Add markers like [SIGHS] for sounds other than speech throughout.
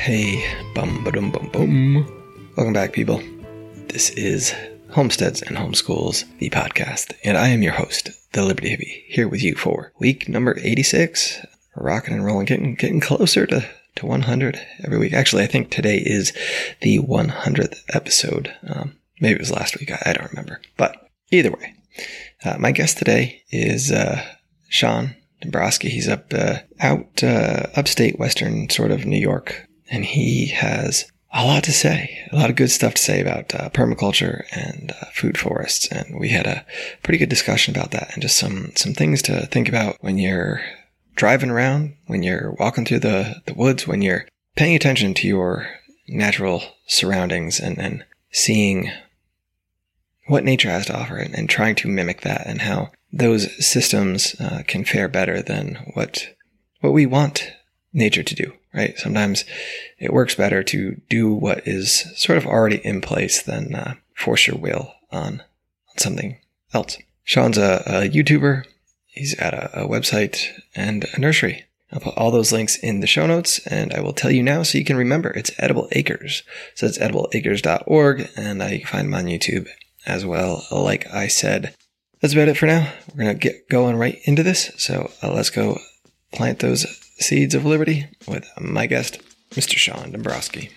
Hey. Bum, ba-dum, bum, bum. Welcome back, people. This is Homesteads and Homeschools, the podcast, and I am your host, the Liberty Hippie, here with you for week number 86. Rocking and rolling, getting, getting closer to, to 100 every week. Actually, I think today is the 100th episode. Um, maybe it was last week. I, I don't remember. But either way, uh, my guest today is uh, Sean Dembrosky. He's up uh, out uh, upstate western sort of New York, and he has a lot to say, a lot of good stuff to say about uh, permaculture and uh, food forests. And we had a pretty good discussion about that, and just some some things to think about when you're driving around, when you're walking through the the woods, when you're paying attention to your natural surroundings and and seeing what nature has to offer and, and trying to mimic that and how those systems uh, can fare better than what what we want nature to do right sometimes it works better to do what is sort of already in place than uh, force your will on, on something else sean's a, a youtuber he's at a, a website and a nursery I'll put all those links in the show notes and I will tell you now so you can remember it's Edible Acres. So it's edibleacres.org and uh, you can find them on YouTube as well. Like I said, that's about it for now. We're going to get going right into this. So uh, let's go plant those seeds of liberty with my guest, Mr. Sean Dembrosky.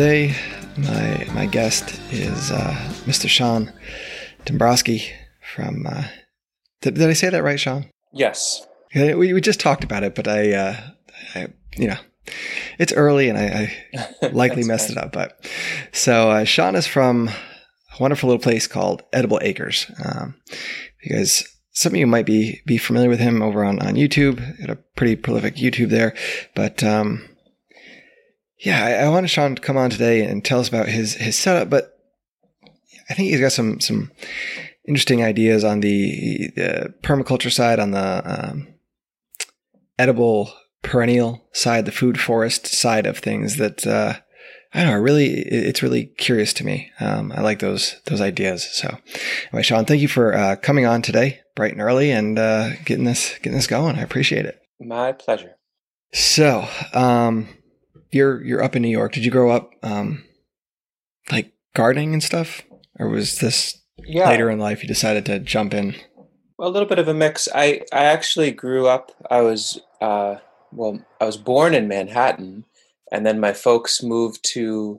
Today, my my guest is uh, Mr. Sean Dembrosky from. Uh, did, did I say that right, Sean? Yes. We, we just talked about it, but I, uh, I you know, it's early and I, I [LAUGHS] likely messed it up. But so uh, Sean is from a wonderful little place called Edible Acres. Um, because some of you might be be familiar with him over on on YouTube. He had a pretty prolific YouTube there, but um, yeah, I, I wanted Sean to come on today and tell us about his his setup. But I think he's got some some interesting ideas on the, the permaculture side, on the um, edible perennial side, the food forest side of things that uh, I don't know. Really, it's really curious to me. Um, I like those those ideas. So, anyway, Sean, thank you for uh, coming on today, bright and early, and uh, getting this getting this going. I appreciate it. My pleasure. So, um, you're you're up in New York. Did you grow up um, like gardening and stuff, or was this Yeah. later in life you decided to jump in? Well, a little bit of a mix. I I actually grew up. I was uh, well. I was born in Manhattan, and then my folks moved to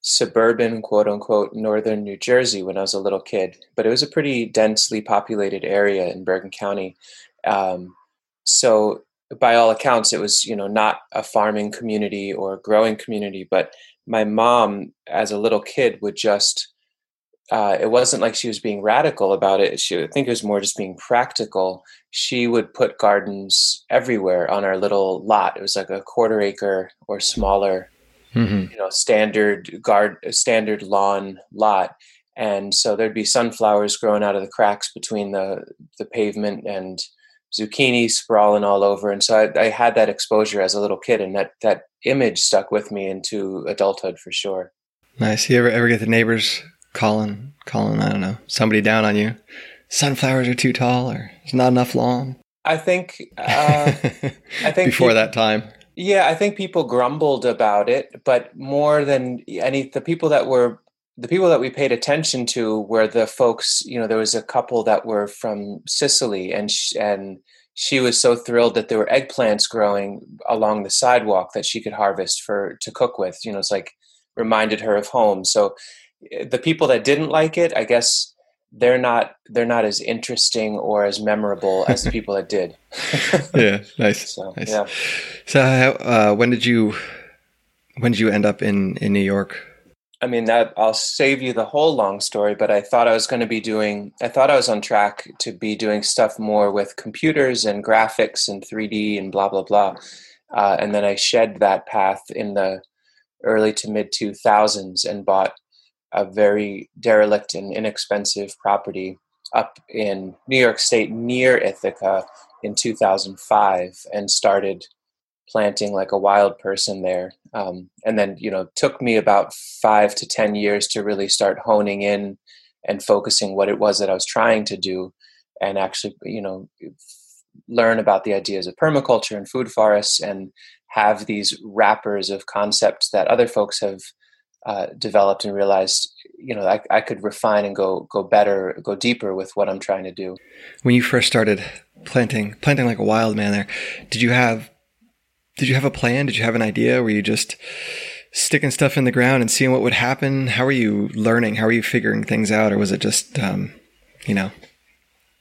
suburban, quote unquote, northern New Jersey when I was a little kid. But it was a pretty densely populated area in Bergen County. Um, so, by all accounts, it was you know not a farming community or a growing community. But my mom, as a little kid, would just uh, it wasn't like she was being radical about it. She, I think it was more just being practical. She would put gardens everywhere on our little lot. It was like a quarter acre or smaller, Mm-hmm. you know, standard guard, standard lawn lot. And so there'd be sunflowers growing out of the cracks between the the pavement and zucchini sprawling all over. And so I, I had that exposure as a little kid, and that that image stuck with me into adulthood for sure. Nice. You ever ever get the neighbors calling calling? I don't know somebody down on you. Sunflowers are too tall, or there's not enough lawn. I think uh, [LAUGHS] I think before that time. Yeah, I think people grumbled about it, but more than any, the people that were the people that we paid attention to were the folks. You know, there was a couple that were from Sicily, and sh- and she was so thrilled that there were eggplants growing along the sidewalk that she could harvest for to cook with. You know, it's like reminded her of home. So eh, the people that didn't like it, I guess they're not they're not as interesting or as memorable as the people that did. [LAUGHS] yeah, nice. [LAUGHS] So nice. yeah. So, uh, when did you when did you end up in in New York? I mean that I'll save you the whole long story, but I thought I was going to be doing I thought I was on track to be doing stuff more with computers and graphics and 3D and blah blah blah. Uh, and then I shed that path in the early to mid 2000s and bought a very derelict and inexpensive property up in New York State near Ithaca in 2005 and started planting like a wild person there. Um, and then, you know, took me about five to 10 years to really start honing in and focusing what it was that I was trying to do and actually, you know, learn about the ideas of permaculture and food forests and have these wrappers of concepts that other folks have uh, developed and realized you know I, I could refine and go go better go deeper with what i'm trying to do When you first started planting planting like a wild man there, did you have did you have a plan? Did you have an idea? Were you just sticking stuff in the ground and seeing what would happen? How were you learning? How were you figuring things out, or was it just um, you know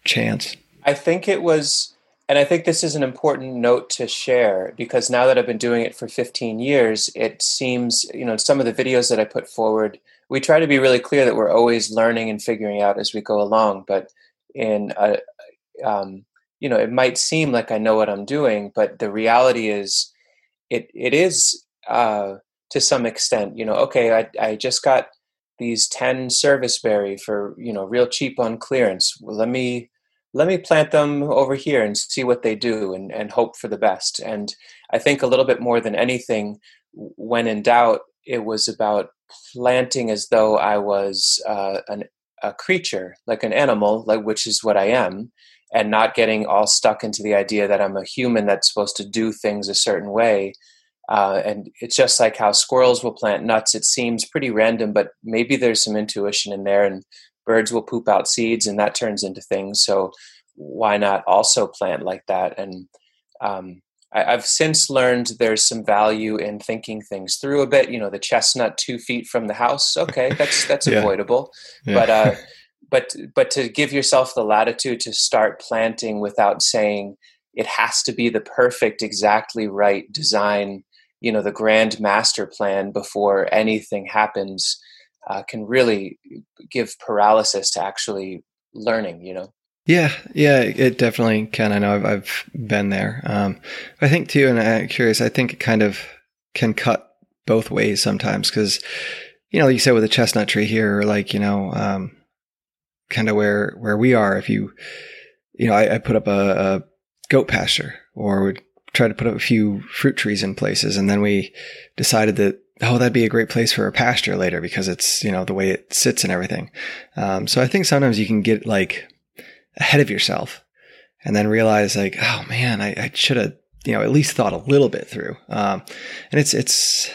chance? i think it was and i think this is an important note to share because now that i've been doing it for 15 years it seems you know some of the videos that i put forward we try to be really clear that we're always learning and figuring out as we go along but in a, um, you know it might seem like i know what i'm doing but the reality is it it is uh, to some extent you know okay i, I just got these 10 serviceberry for you know real cheap on clearance. Well, let me let me plant them over here and see what they do and, and hope for the best. And i think a little bit more than anything when in doubt it was about planting as though i was uh, an, a creature like an animal like which is what i am and not getting all stuck into the idea that i'm a human that's supposed to do things a certain way. Uh, and it's just like how squirrels will plant nuts. It seems pretty random but maybe there's some intuition in there and birds will poop out seeds and that turns into things. So why not also plant like that? And um, I, i've since learned there's some value in thinking things through a bit. You know the chestnut two feet from the house. Okay that's that's [LAUGHS] Yeah. avoidable. Yeah. but uh, but but to give yourself the latitude to start planting without saying it has to be the perfect exactly right design you know the grand master plan before anything happens uh, can really give paralysis to actually learning you know Yeah, yeah, it definitely can. I know I've, I've been there. Um, I think too, and I'm curious. I think it kind of can cut both ways sometimes because, you know, like you said with a chestnut tree here, or like you know, um, kind of where where we are. If you, you know, I, I put up a, a goat pasture, or would try to put up a few fruit trees in places, and then we decided that oh, that'd be a great place for a pasture later because it's you know the way it sits and everything. Um, so I think sometimes you can get like ahead of yourself and then realize like, oh man, I, I should have, you know, at least thought a little bit through. Um, and it's, it's,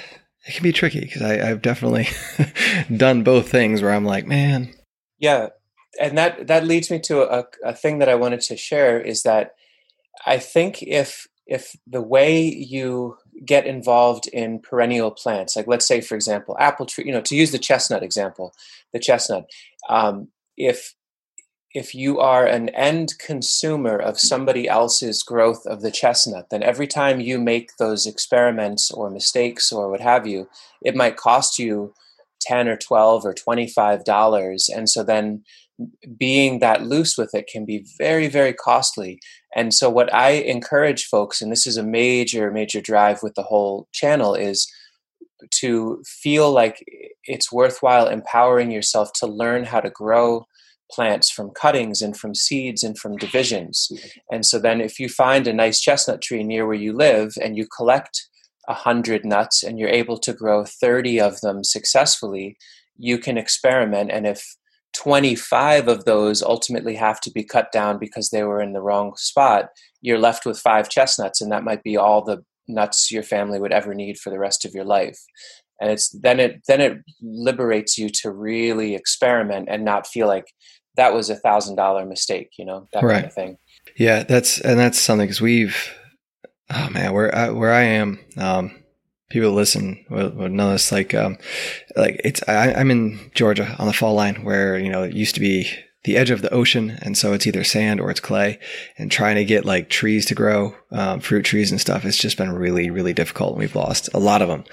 it can be tricky because I've definitely [LAUGHS] done both things where I'm like, man, Yeah, and that that leads me to a, a thing that I wanted to share is that I think if if the way you get involved in perennial plants, like let's say for example apple tree, you know, to use the chestnut example, the chestnut, um, if if you are an end consumer of somebody else's growth of the chestnut, then every time you make those experiments or mistakes or what have you, it might cost you 10 or 12 or 25 dollars. And so then being that loose with it can be very very costly and so what i encourage folks and this is a major major drive with the whole channel is to feel like it's worthwhile empowering yourself to learn how to grow plants from cuttings and from seeds and from divisions and so then if you find a nice chestnut tree near where you live and you collect a 100 nuts and you're able to grow 30 of them successfully, you can experiment. And if 25 of those ultimately have to be cut down because they were in the wrong spot, you're left with five chestnuts, and that might be all the nuts your family would ever need for the rest of your life. And it's then it then it liberates you to really experiment and not feel like that was a thousand dollar mistake, you know, that Right. kind of thing. Yeah, that's and that's something because we've, oh man, where I, where I am, um, people listen would, know this. Like, um, like it's I, I'm in Georgia on the fall line where you know it used to be the edge of the ocean, and so it's either sand or it's clay. And trying to get like trees to grow, um, fruit trees and stuff, it's just been really really difficult. and We've lost a lot of them.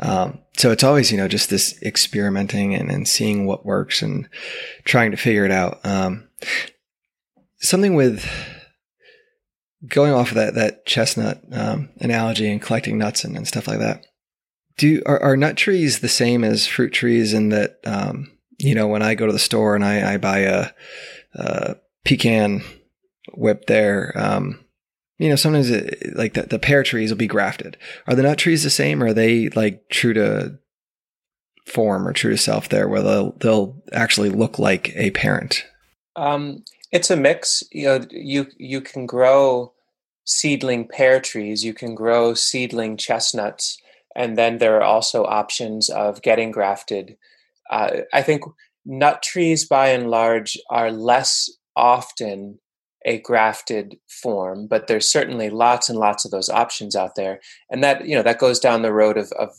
Um, so it's always you know just this experimenting and, and seeing what works and trying to figure it out. Um, something with going off of that that chestnut um, analogy and collecting nuts and, and stuff like that. Do are, are nut trees the same as fruit trees in that um, you know when I go to the store and I, I buy a, a pecan whip there, um, you know sometimes it, like the, the pear trees will be grafted. Are the nut trees the same? Or are they like true to form or true to self there, where they'll they'll actually look like a parent? Um, it's a mix. You know, you you can grow seedling pear trees, you can grow seedling chestnuts, and then there are also options of getting grafted. Uh, I think nut trees, by and large, are less often a grafted form, but there's certainly lots and lots of those options out there, and that you know that goes down the road of of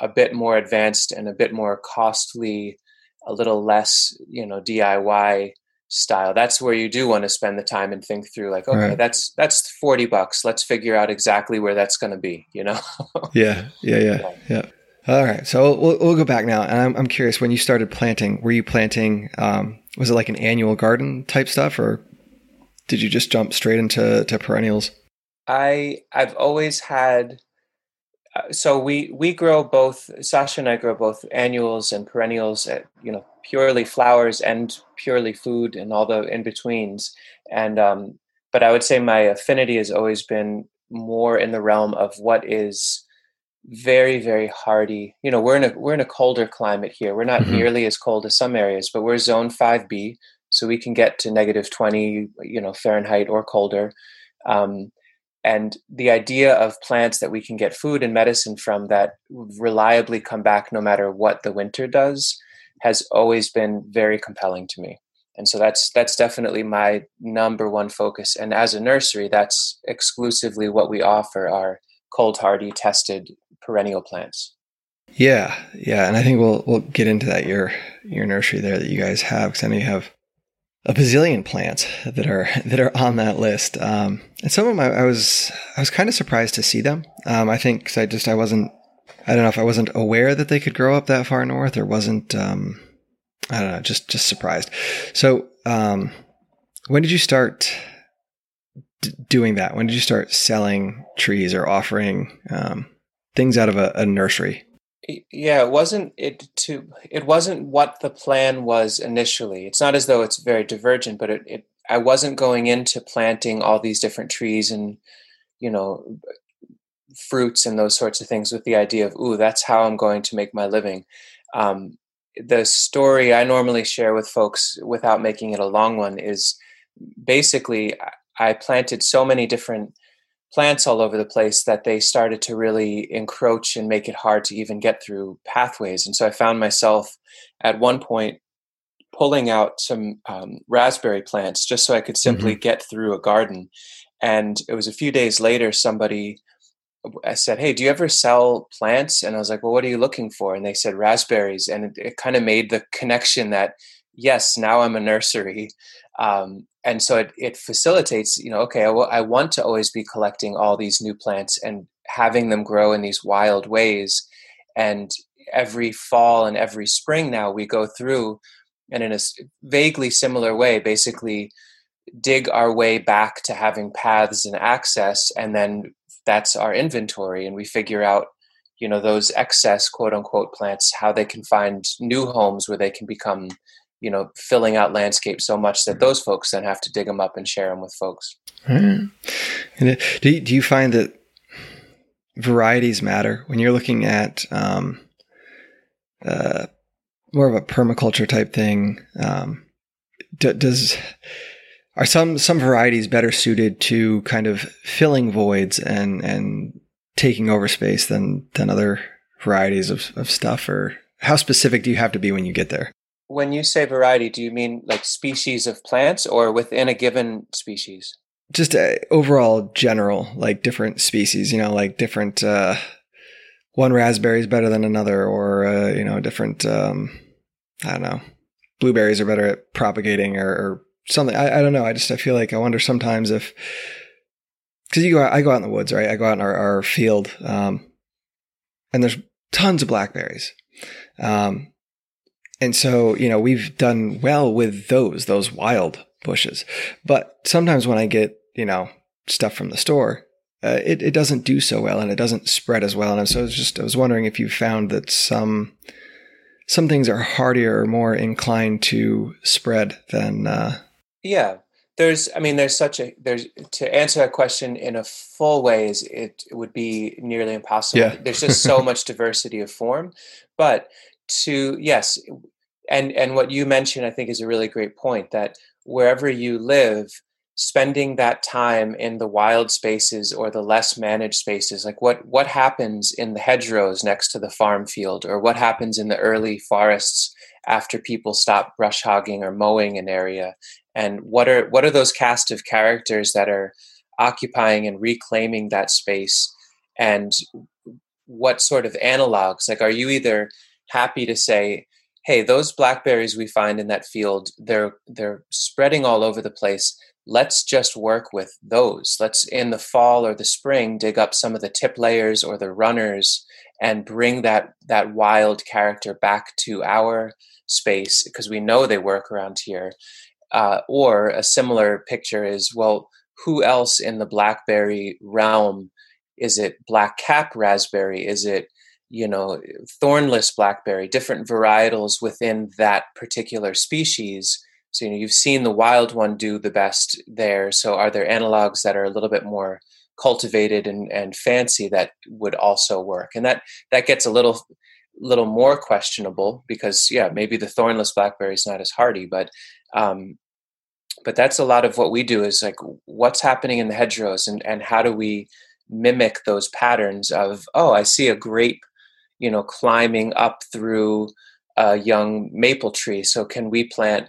a bit more advanced and a bit more costly, a little less you know DIY style that's where you do want to spend the time and think through like okay Right. that's that's 40 bucks let's figure out exactly where that's going to be you know [LAUGHS] Yeah, yeah, yeah, yeah. All right, so we'll, we'll go back now, and I'm, I'm curious. When you started planting, were you planting? Um, was it like an annual garden type stuff, or did you just jump straight into to perennials? i i've always had uh, so we we grow both sasha and i grow both annuals and perennials at, you know purely flowers and purely food and all the in betweens and um but i would say my affinity has always been more in the realm of what is very very hardy. You know we're in a we're in a colder climate here. We're not Mhm. nearly as cold as some areas but we're zone 5b so we can get to negative 20 you know fahrenheit or colder. Um, and the idea of plants that we can get food and medicine from that reliably come back no matter what the winter does has always been very compelling to me and so that's that's definitely my number one focus and as a nursery that's exclusively what we offer are cold hardy tested perennial plants Yeah, yeah, and I think we'll we'll get into that your your nursery there that you guys have because I know you have a bazillion plants that are [LAUGHS] that are on that list. Um, and some of them I, I was I was kind of surprised to see them. Um, I think 'cause I just I wasn't I don't know if I wasn't aware that they could grow up that far north or wasn't um, I don't know just just surprised. So um, when did you start d- doing that? When did you start selling trees or offering um, things out of a, a nursery? Yeah it wasn't it to it wasn't what the plan was initially it's not as though it's very divergent but it, it i wasn't going into planting all these different trees and you know fruits and those sorts of things with the idea of ooh that's how i'm going to make my living um, the story i normally share with folks without making it a long one is basically I- planted so many different plants all over the place that they started to really encroach and make it hard to even get through pathways. And so I found myself at one point pulling out some um, raspberry plants just so I could simply get through a garden. And it was a few days later, somebody I said, Hey, do you ever sell plants? And I was like, Well, what are you looking for? And they said raspberries. And it, it kind of made the connection that, yes, now I'm a nursery. Um, and so it, it facilitates, you know, okay, I, w- I want to always be collecting all these new plants and having them grow in these wild ways. And every fall and every spring now we go through and in a vaguely similar way, basically dig our way back to having paths and access. And then that's our inventory. And we figure out, you know, those excess quote unquote plants, how they can find new homes where they can become you know filling out landscape so much that those folks then have to dig them up and share them with folks Alright. And do you, do you find that varieties matter when you're looking at um, uh, more of a permaculture type thing? Um, does are some some varieties better suited to kind of filling voids and and taking over space than than other varieties of, of stuff? Or how specific do you have to be when you get there? when you say variety do you mean like species of plants or within a given species just uh, overall general like different species you know like different uh one raspberry is better than another or uh, you know different um i don't know blueberries are better at propagating or, or something I, I don't know. I just i feel like i wonder sometimes if because you go out, i go out in the woods right? I go out in our, our field um and there's tons of blackberries. Um and so you know we've done well with those those wild bushes. But sometimes when i get you know stuff from the store uh, it, it doesn't do so well and it doesn't spread as well. And so I was just i was wondering if you found that some some things are hardier or more inclined to spread than uh, Yeah, there's. I mean, there's such a there's to answer that question in a full way is it, it would be nearly impossible. Yeah. There's just so much diversity of form, but to yes, and and what you mentioned, I think, is a really great point. That wherever you live, spending that time in the wild spaces or the less managed spaces, like what what happens in the hedgerows next to the farm field, or what happens in the early forests after people stop brush hogging or mowing an area and what are what are those cast of characters that are occupying and reclaiming that space? And what sort of analogs? Like are you either happy to say hey those blackberries we find in that field they're they're spreading all over the place. Let's just work with those. Let's in the fall or the spring dig up some of the tip layers or the runners and bring that that wild character back to our space because we know they work around here uh, or a similar picture is well who else in the blackberry realm? Is it black cap raspberry? Is it you know thornless blackberry? Different varietals within that particular species. So you know you've seen the wild one do the best there. So are there analogs that are a little bit more cultivated and, and fancy that would also work? And that that gets a little little more questionable because yeah maybe the thornless blackberry is not as hardy but um, but that's a lot of what we do is like what's happening in the hedgerows and, and how do we mimic those patterns of oh i see a grape you know climbing up through a young maple tree so can we plant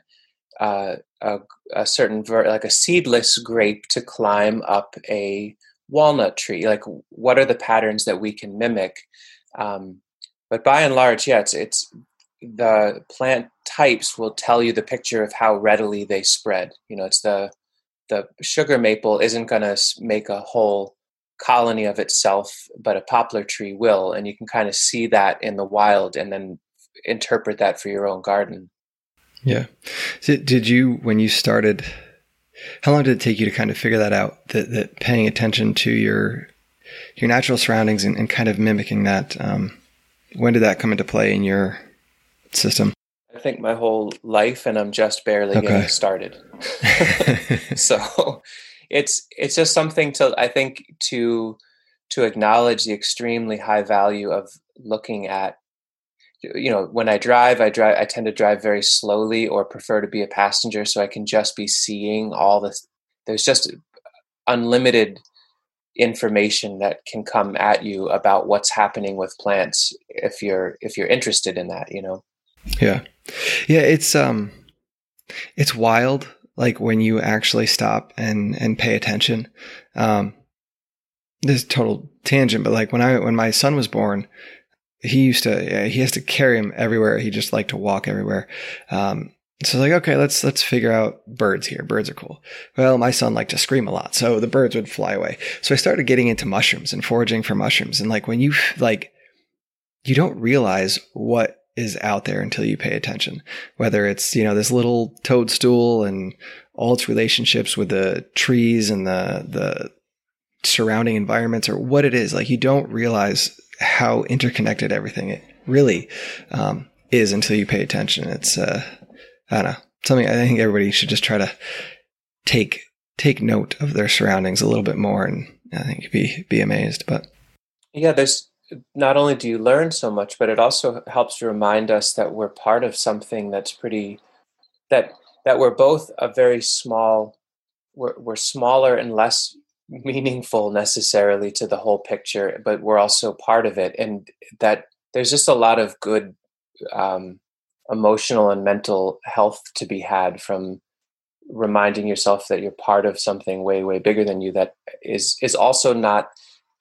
uh, a, a certain ver- like a seedless grape to climb up a walnut tree? Like what are the patterns that we can mimic? Um, but by and large yeah it's it's the plant types will tell you the picture of how readily they spread. You know, it's the the sugar maple isn't going to make a whole colony of itself, but a poplar tree will, and you can kind of see that in the wild, and then interpret that for your own garden. yeah did you when you started how long did it take you to kind of figure that out that, that paying attention to your your natural surroundings and, and kind of mimicking that um, when did that come into play in your system I think my whole life, and I'm just barely Okay. getting started. [LAUGHS] [LAUGHS] so it's it's just something to I think to to acknowledge the extremely high value of looking at you know when I drive I drive I tend to drive very slowly or prefer to be a passenger so I can just be seeing all this there's just unlimited information that can come at you about what's happening with plants if you're if you're interested in that you know Yeah. Yeah, it's um it's wild like when you actually stop and and pay attention. Um this is total tangent, but like when I when my son was born, he used to he has to carry him everywhere. He just liked to walk everywhere. Um so like okay, let's let's figure out birds here. Birds are cool. Well, my son liked to scream a lot, so the birds would fly away. So I started getting into mushrooms and foraging for mushrooms and like when you like you don't realize what is out there until you pay attention. Whether it's, you know, this little toadstool and all its relationships with the trees and the the surrounding environments or what it is. Like you don't realize how interconnected everything it really um, is until you pay attention. It's uh I don't know. Something I think everybody should just try to take take note of their surroundings a little bit more and I think you'd be be amazed. But Yeah, there's not only do you learn so much, but it also helps remind us that we're part of something that's pretty that that we're both a very small we're, we're smaller and less [LAUGHS] meaningful necessarily to the whole picture, but we're also part of it, and that there's just a lot of good um, emotional and mental health to be had from reminding yourself that you're part of something way way bigger than you that is is also not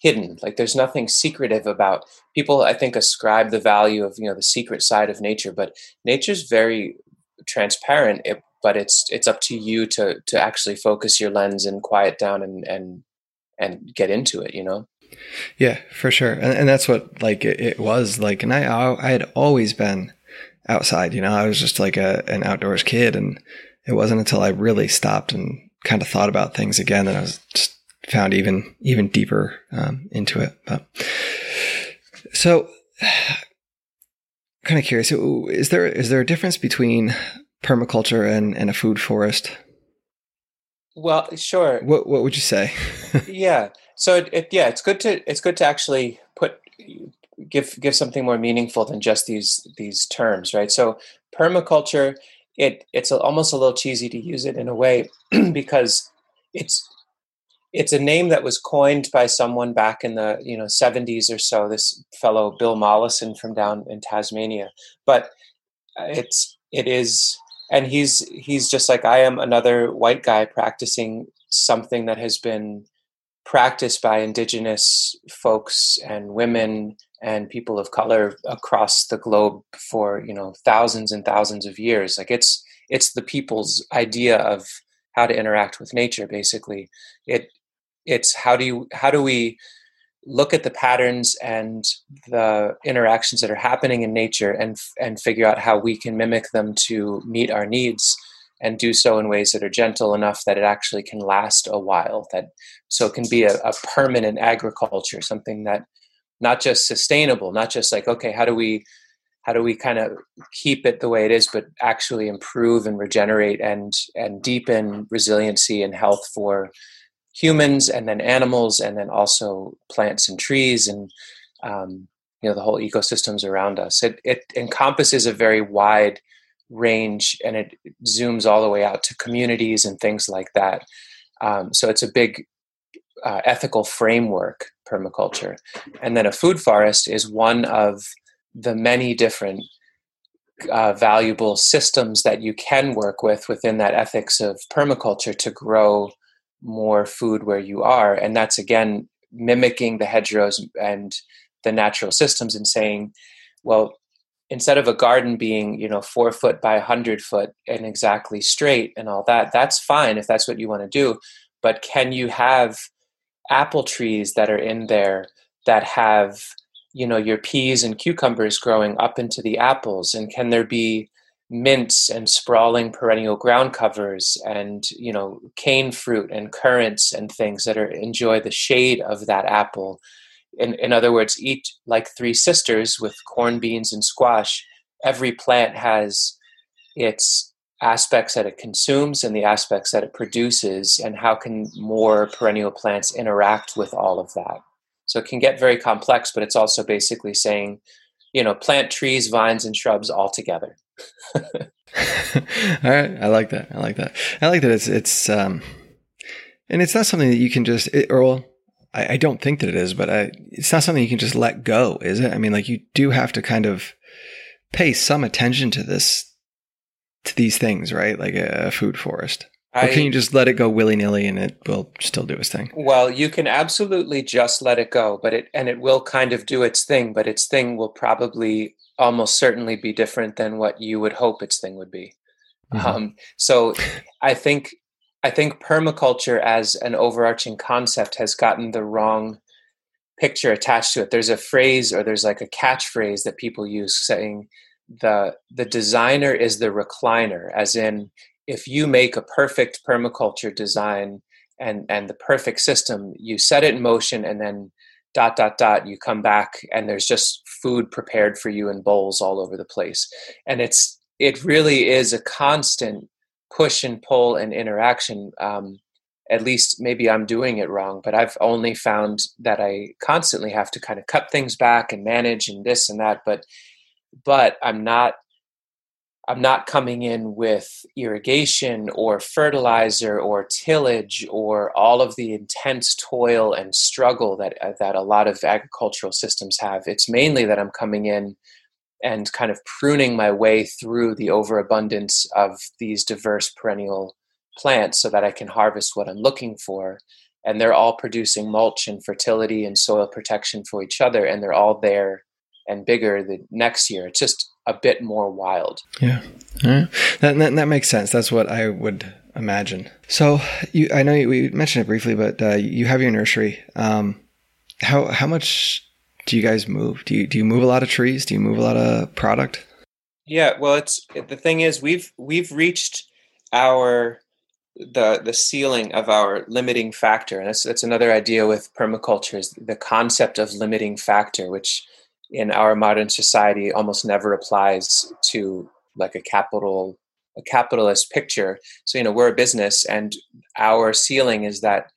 hidden like there's nothing secretive about people i think ascribe the value of you know the secret side of nature but nature's very transparent it, but it's it's up to you to to actually focus your lens and quiet down and and and get into it you know Yeah, for sure. And, and that's what like it, it was like. And I, I had always been outside, you know, I was just like a, an outdoors kid. And it wasn't until I really stopped and kind of thought about things again that I was just found even, even deeper um, into it. But so [SIGHS] kind of curious, is there, is there a difference between permaculture and, and a food forest? well sure What, what would you say? [LAUGHS] yeah so it, it yeah it's good to it's good to actually put give give something more meaningful than just these these terms right so permaculture it it's almost a little cheesy to use it in a way [CLEARS THROAT] because it's it's a name that was coined by someone back in the you know 70s or so this fellow bill mollison from down in tasmania. But uh, it's it is and he's he's just like i am another white guy practicing something that has been practiced by indigenous folks and women and people of color across the globe for you know thousands and thousands of years. Like it's it's the people's idea of how to interact with nature basically. It it's how do you how do we look at the patterns and the interactions that are happening in nature and and figure out how we can mimic them to meet our needs and do so in ways that are gentle enough that it actually can last a while that so it can be a, a permanent agriculture something that not just sustainable not just like okay how do we how do we kind of keep it the way it is but actually improve and regenerate and and deepen resiliency and health for humans and then animals and then also plants and trees and um, you know the whole ecosystems around us. It, it encompasses a very wide range and it zooms all the way out to communities and things like that. Um, so it's a big uh, ethical framework permaculture. And then a food forest is one of the many different uh, valuable systems that you can work with within that ethics of permaculture to grow more food where you are. And that's again mimicking the hedgerows and the natural systems and saying well instead of a garden being you know four foot by a hundred foot and exactly straight and all that that's fine if that's what you want to do. But can you have apple trees that are in there that have you know your peas and cucumbers growing up into the apples? And can there be mints and sprawling perennial ground covers and you know cane fruit and currants and things that are enjoy the shade of that apple. In, in other words eat like three sisters with corn beans and squash. Every plant has its aspects that it consumes and the aspects that it produces and how can more perennial plants interact with all of that? So it can get very complex but it's also basically saying you know plant trees vines and shrubs all together [LAUGHS] All right, I like that. I like that. I like that it's it's um, and it's not something that you can just it, or well, I, I don't think that it is, but I, it's not something you can just let go, is it? I mean, like you do have to kind of pay some attention to this to these things, right? Like a, a food forest. Or can you just let it go willy nilly and it will still do its thing? Well, you can absolutely just let it go, but it and it will kind of do its thing, but its thing will probably almost certainly be different than what you would hope its thing would be. Mhm. Um, so, I think I think permaculture as an overarching concept has gotten the wrong picture attached to it. There's a phrase or there's like a catchphrase that people use saying the the designer is the recliner, as in if you make a perfect permaculture design and and the perfect system, you set it in motion and then dot dot dot you come back and there's just food prepared for you in bowls all over the place. And it's it really is a constant push and pull and interaction. Um, at least maybe I'm doing it wrong, but I've only found that I constantly have to kind of cut things back and manage and this and that. But but I'm not I'm not coming in with irrigation or fertilizer or tillage or all of the intense toil and struggle that uh, that a lot of agricultural systems have. It's mainly that I'm coming in and kind of pruning my way through the overabundance of these diverse perennial plants so that I can harvest what I'm looking for. And they're all producing mulch and fertility and soil protection for each other, and they're all there and bigger the next year. It's just a bit more wild. Yeah, yeah. That, that that makes sense. That's what I would imagine. So you, I know you, we mentioned it briefly, but uh, you have your nursery. Um, how how much do you guys move? Do you do you move a lot of trees? Do you move a lot of product? Yeah, well, it's the thing is we've we've reached our the the ceiling of our limiting factor, and that's that's another idea with permaculture is the concept of limiting factor, which in our modern society almost never applies to like a capital a capitalist picture. So you know we're a business, and our ceiling is that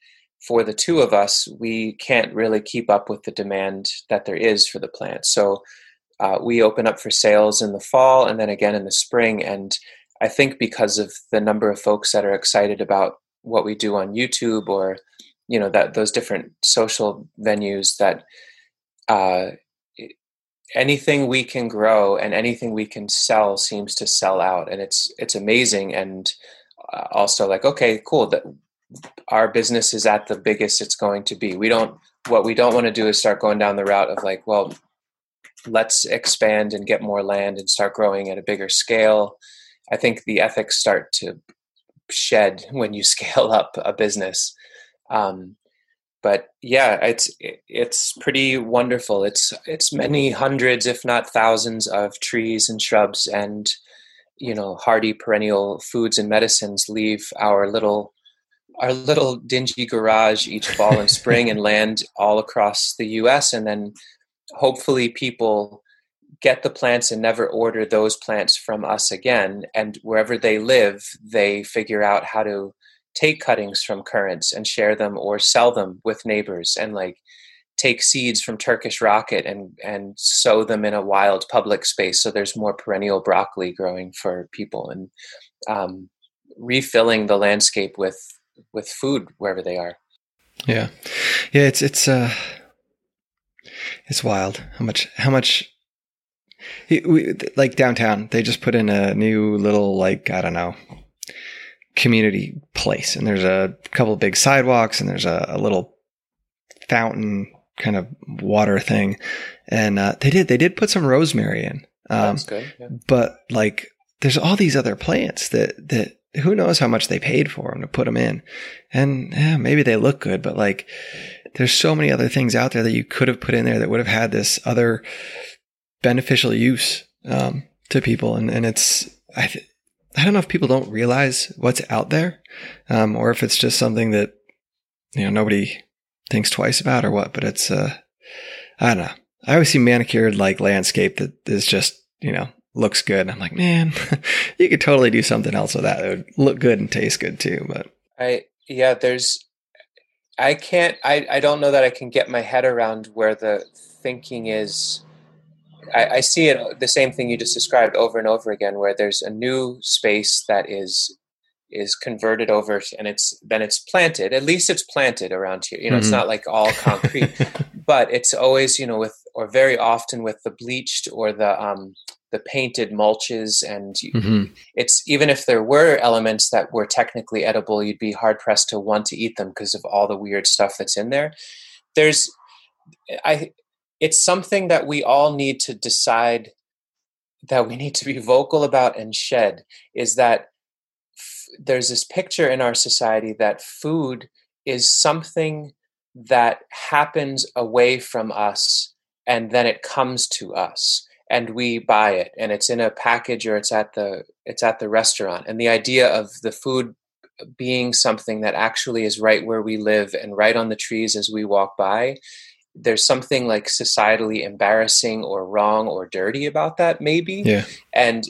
for the two of us, we can't really keep up with the demand that there is for the plant. So uh, we open up for sales in the fall and then again in the spring. And I think because of the number of folks that are excited about what we do on YouTube or you know that those different social venues that uh, anything we can grow and anything we can sell seems to sell out and it's it's amazing. And uh, also like okay cool that our business is at the biggest it's going to be. We don't what we don't want to do is start going down the route of like well let's expand and get more land and start growing at a bigger scale. I think the ethics start to shed when you [LAUGHS] scale up a business. Um, but yeah it's it's pretty wonderful. It's it's many hundreds if not thousands of trees and shrubs and you know hardy perennial foods and medicines leave our little our little dingy garage each fall and spring and [LAUGHS] land all across the US and then hopefully people get the plants and never order those plants from us again and wherever they live they figure out how to take cuttings from currants and share them or sell them with neighbors and like take seeds from Turkish rocket and and sow them in a wild public space so there's more perennial broccoli growing for people and um, refilling the landscape with with food wherever they are. Yeah, yeah. It's it's uh, it's wild how much how much. We, like downtown, they just put in a new little like I don't know community place, and there's a couple of big sidewalks, and there's a, a little fountain kind of water thing, and uh, they did they did put some rosemary in. Um, That's good. Yeah. but like there's all these other plants that that who knows how much they paid for them to put them in and yeah, maybe they look good but like there's so many other things out there that you could have put in there that would have had this other beneficial use um, to people and and it's i th- i don't know if people don't realize what's out there um, or if it's just something that you know nobody thinks twice about or what but it's uh i don't know i always see manicured like landscape that is just you know looks good. And I'm like, man, [LAUGHS] you could totally do something else with that. It would look good and taste good too. But I yeah, there's I can't I, I don't know that I can get my head around where the thinking is I, I see it the same thing you just described over and over again where there's a new space that is is converted over and it's then it's planted at least it's planted around here you know it's Mhm. not like all concrete [LAUGHS] but it's always you know with or very often with the bleached or the um the painted mulches and Mhm. it's even if there were elements that were technically edible you'd be hard pressed to want to eat them because of all the weird stuff that's in there there's i it's something that we all need to decide that we need to be vocal about and shed is that f- there's this picture in our society that food is something that happens away from us and then it comes to us and we buy it and it's in a package or it's at the it's at the restaurant. And the idea of the food being something that actually is right where we live and right on the trees as we walk by there's something like societally embarrassing or wrong or dirty about that maybe yeah, and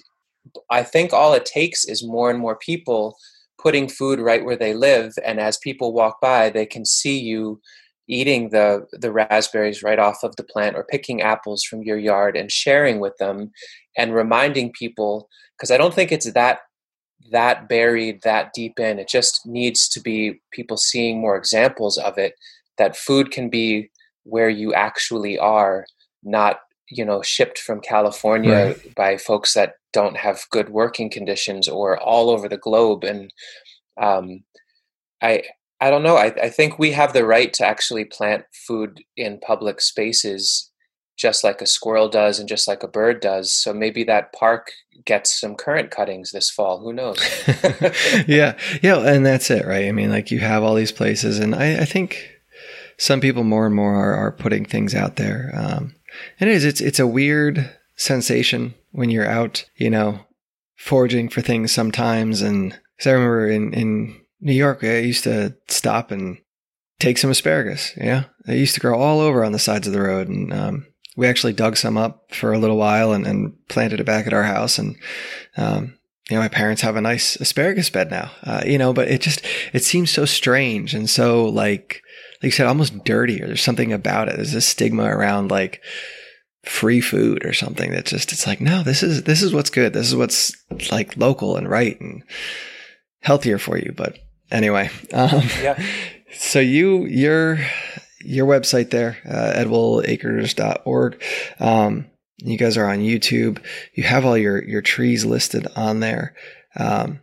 I think all it takes is more and more people putting food right where they live. And as people walk by, they can see you eating the, the raspberries right off of the plant or picking apples from your yard and sharing with them and reminding people, because I don't think it's that that buried that deep in it just needs to be people seeing more examples of it that food can be where you actually are not you know shipped from california by folks that don't have good working conditions or all over the globe and Um, I I don't know. I, I think we have the right to actually plant food in public spaces just like a squirrel does and just like a bird does. So maybe that park gets some currant cuttings this fall. Who knows? [LAUGHS] yeah, yeah, and that's it, right? I mean, like you have all these places, and I, I think some people more and more are, are putting things out there. Um, and it is, it's it's a weird sensation when you're out, you know, foraging for things sometimes. And because I remember in in New York, I used to stop and take some asparagus. Yeah, they used to grow all over on the sides of the road, and um, we actually dug some up for a little while and, and planted it back at our house. And, um, you know, my parents have a nice asparagus bed now, uh, you know, but it just, it seems so strange and so like, like you said, almost dirty or there's something about it. There's a stigma around like free food or something that just, it's like, no, this is, this is what's good. This is what's like local and right and healthier for you. But anyway, [LAUGHS] um, yeah. so you, you're, your website there, uh, edibleacres.org. Um, you guys are on YouTube. You have all your, your trees listed on there. Um,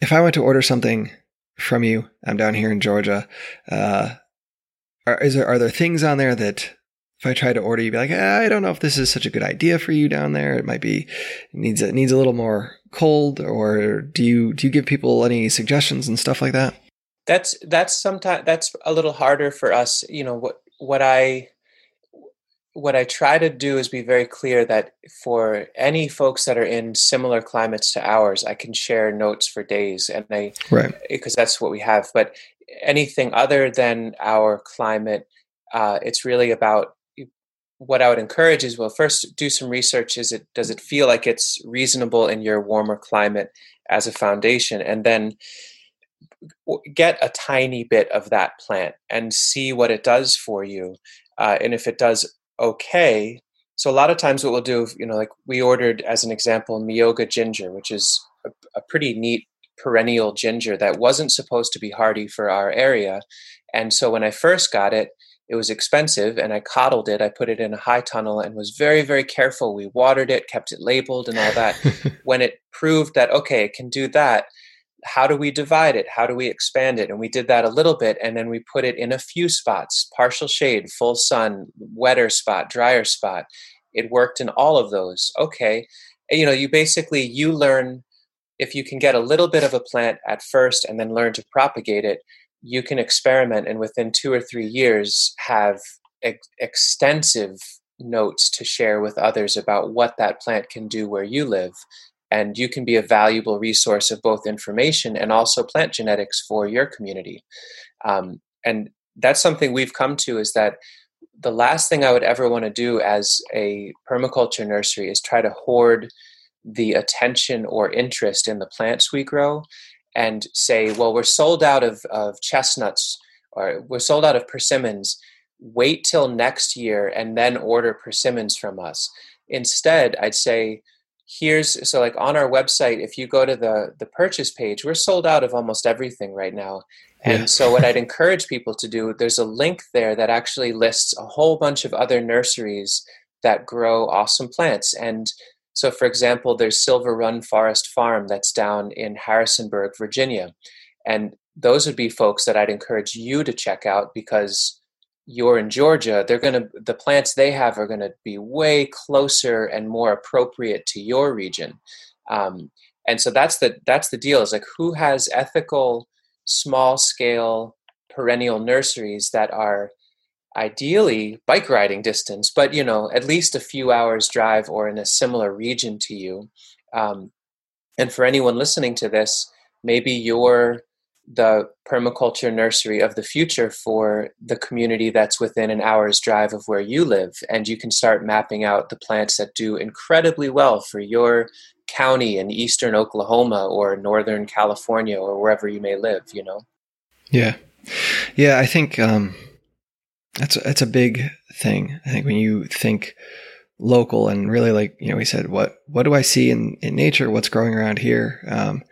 if I went to order something from you, I'm down here in Georgia. Uh, are, is there, are there things on there that if I try to order, you'd be like, eh, I don't know if this is such a good idea for you down there. It might be, it needs, it needs a little more cold or do you, do you give people any suggestions and stuff like that? that's that's sometimes that's a little harder for us you know what what i what i try to do is be very clear that for any folks that are in similar climates to ours i can share notes for days and they Right. because that's what we have but anything other than our climate uh, it's really about what i would encourage is well first do some research is it does it feel like it's reasonable in your warmer climate as a foundation and then get a tiny bit of that plant and see what it does for you. Uh, and if it does okay, so a lot of times what we'll do, you know, like we ordered as an example, Miyoga ginger, which is a, a pretty neat perennial ginger that wasn't supposed to be hardy for our area. And so when I first got it, it was expensive and I coddled it. I put it in a high tunnel and was very, very careful. We watered it, kept it labeled and all that. [LAUGHS] when it proved that, okay, it can do that, how do we divide it? How do we expand it? And we did that a little bit, and then we put it in a few spots partial shade, full sun, wetter spot, drier spot. It worked in all of those. Okay. You know, you basically you learn if you can get a little bit of a plant at first and then learn to propagate it, you can experiment and within two or three years have ex- extensive notes to share with others about what that plant can do where you live. And you can be a valuable resource of both information and also plant genetics for your community. Um, and that's something we've come to is that the last thing i would ever want to do as a permaculture nursery is try to hoard the attention or interest in the plants we grow and say well we're sold out of, of chestnuts or we're sold out of persimmons. Wait till next year and then order persimmons from us. Instead i'd say here's so like on our website if you go to the the purchase page we're sold out of almost everything right now. And Yeah. so what i'd encourage people to do there's a link there that actually lists a whole bunch of other nurseries that grow awesome plants. And so for example there's silver run forest farm that's down in harrisonburg virginia and those would be folks that i'd encourage you to check out because you're in Georgia, they're going to the plants they have are going to be way closer and more appropriate to your region. Um, and so that's the that's the deal is like who has ethical small scale perennial nurseries that are ideally bike riding distance but you know at least a few hours drive or in a similar region to you um, and for anyone listening to this maybe you're the permaculture nursery of the future for the community that's within an hour's drive of where you live. And you can start mapping out the plants that do incredibly well for your county in eastern Oklahoma or northern California or wherever you may live, you know? Yeah. Yeah, I think um that's that's a big thing. I think when you think local and really like, you know, we said what what do I see in in nature, what's growing around here? Um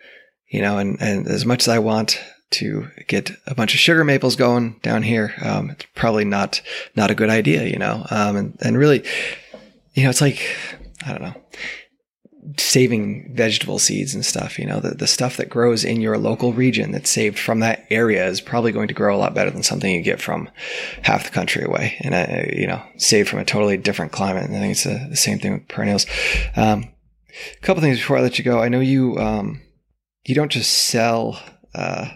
you know, and and as much as I want to get a bunch of sugar maples going down here, um it's probably not not a good idea, you know. Um and and really you know, it's like I don't know. Saving vegetable seeds and stuff. You know, the, the stuff that grows in your local region that's saved from that area is probably going to grow a lot better than something you get from half the country away. And, uh, you know, saved from a totally different climate. And I think it's uh, the same thing with perennials. Um, a couple things before I let you go. I know you, um, you don't just sell, uh,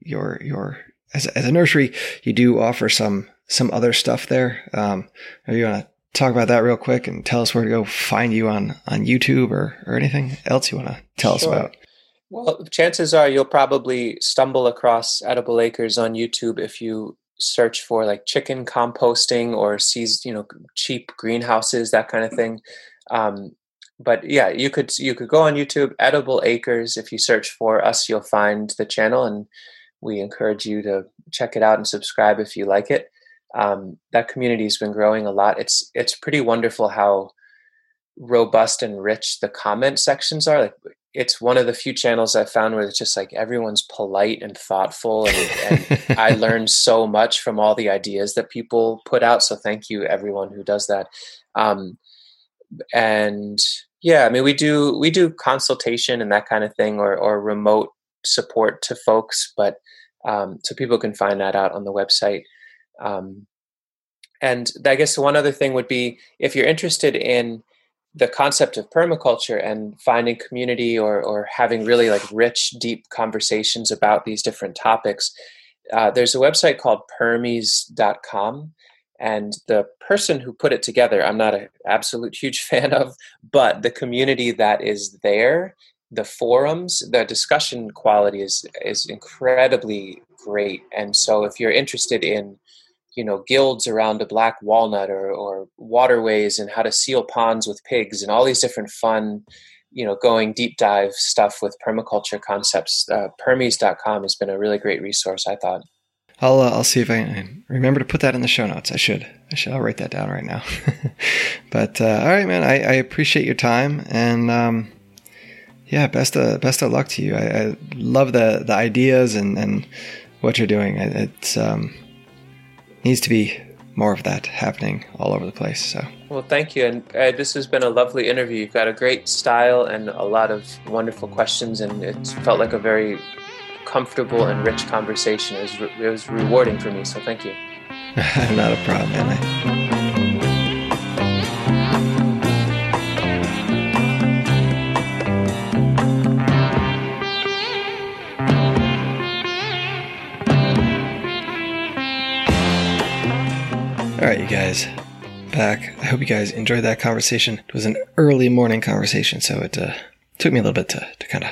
your, your, as, as a nursery, you do offer some, some other stuff there. Um, you want to talk about that real quick and tell us where to go find you on on YouTube or or anything else you want to tell Sure. us about. Well, chances are you'll probably stumble across Edible Acres on YouTube if you search for like chicken composting or sees you know cheap greenhouses that kind of thing. Um, but yeah, you could you could go on YouTube Edible Acres if you search for us, you'll find the channel, and we encourage you to check it out and subscribe if you like it. Um, that community has been growing a lot. It's it's pretty wonderful how robust and rich the comment sections are. Like it's one of the few channels I've found where it's just like everyone's polite and thoughtful, and, and I [LAUGHS] learned so much from all the ideas that people put out. So thank you everyone who does that. Um, and yeah, I mean we do we do consultation and that kind of thing, or or remote support to folks, but um, so people can find that out on the website. Um, and I guess one other thing would be if you're interested in the concept of permaculture and finding community or, or having really like rich, deep conversations about these different topics, uh, there's a website called permies.com. And the person who put it together, I'm not an absolute huge [LAUGHS] fan of, but the community that is there, the forums, the discussion quality is is incredibly great. And so if you're interested in you know guilds around a black walnut or, or waterways and how to seal ponds with pigs and all these different fun you know going deep dive stuff with permaculture concepts uh, permies.com has been a really great resource i thought I'll uh, I'll see if I can remember to put that in the show notes. I should I should I'll write that down right now. [LAUGHS] but uh, all right, man. I, I appreciate your time and um, yeah, best of best of luck to you. I, I love the the ideas and and what you're doing. It it's, um, needs to be more of that happening all over the place. So well thank you and uh, this has been a lovely interview you've got a great style and a lot of wonderful questions and it felt like a very comfortable and rich conversation it was, re- it was rewarding for me so thank you [LAUGHS] not a problem, man. All right, you guys, back. I hope you guys enjoyed that conversation. It was an early morning conversation, so it uh, took me a little bit to, to kind of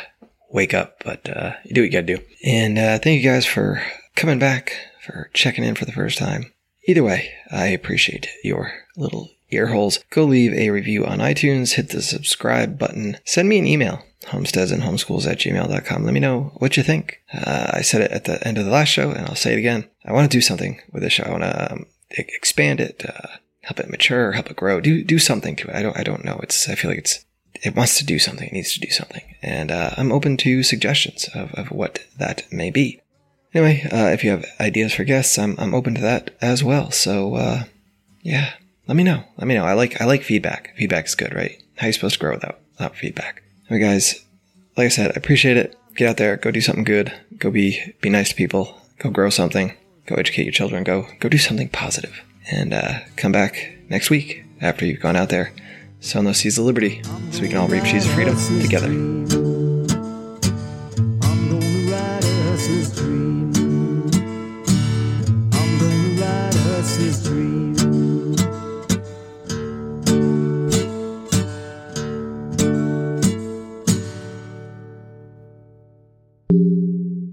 wake up, but uh, you do what you gotta do. And uh, thank you guys for coming back, for checking in for the first time. Either way, I appreciate your little ear holes. Go leave a review on iTunes, hit the subscribe button, send me an email, homesteads and homeschools at gmail.com. Let me know what you think. Uh, I said it at the end of the last show, and I'll say it again. I want to do something with this show. I want to um, expand it, uh, help it mature, help it grow, do do something to it. I don't I don't know. It's I feel like it's it wants to do something, it needs to do something, and uh, I'm open to suggestions of, of what that may be. Anyway, uh, if you have ideas for guests, I'm I'm open to that as well. So uh, yeah, let me know. Let me know. I like I like feedback. Feedback is good, right? How you supposed to grow without without feedback? Alright, guys. Like I said, I appreciate it. Get out there, go do something good. Go be be nice to people. Go grow something. Go educate your children. Go go do something. And uh, come back next week after you've gone out there, sowing those seeds of liberty, so we can all reap seeds of freedom together.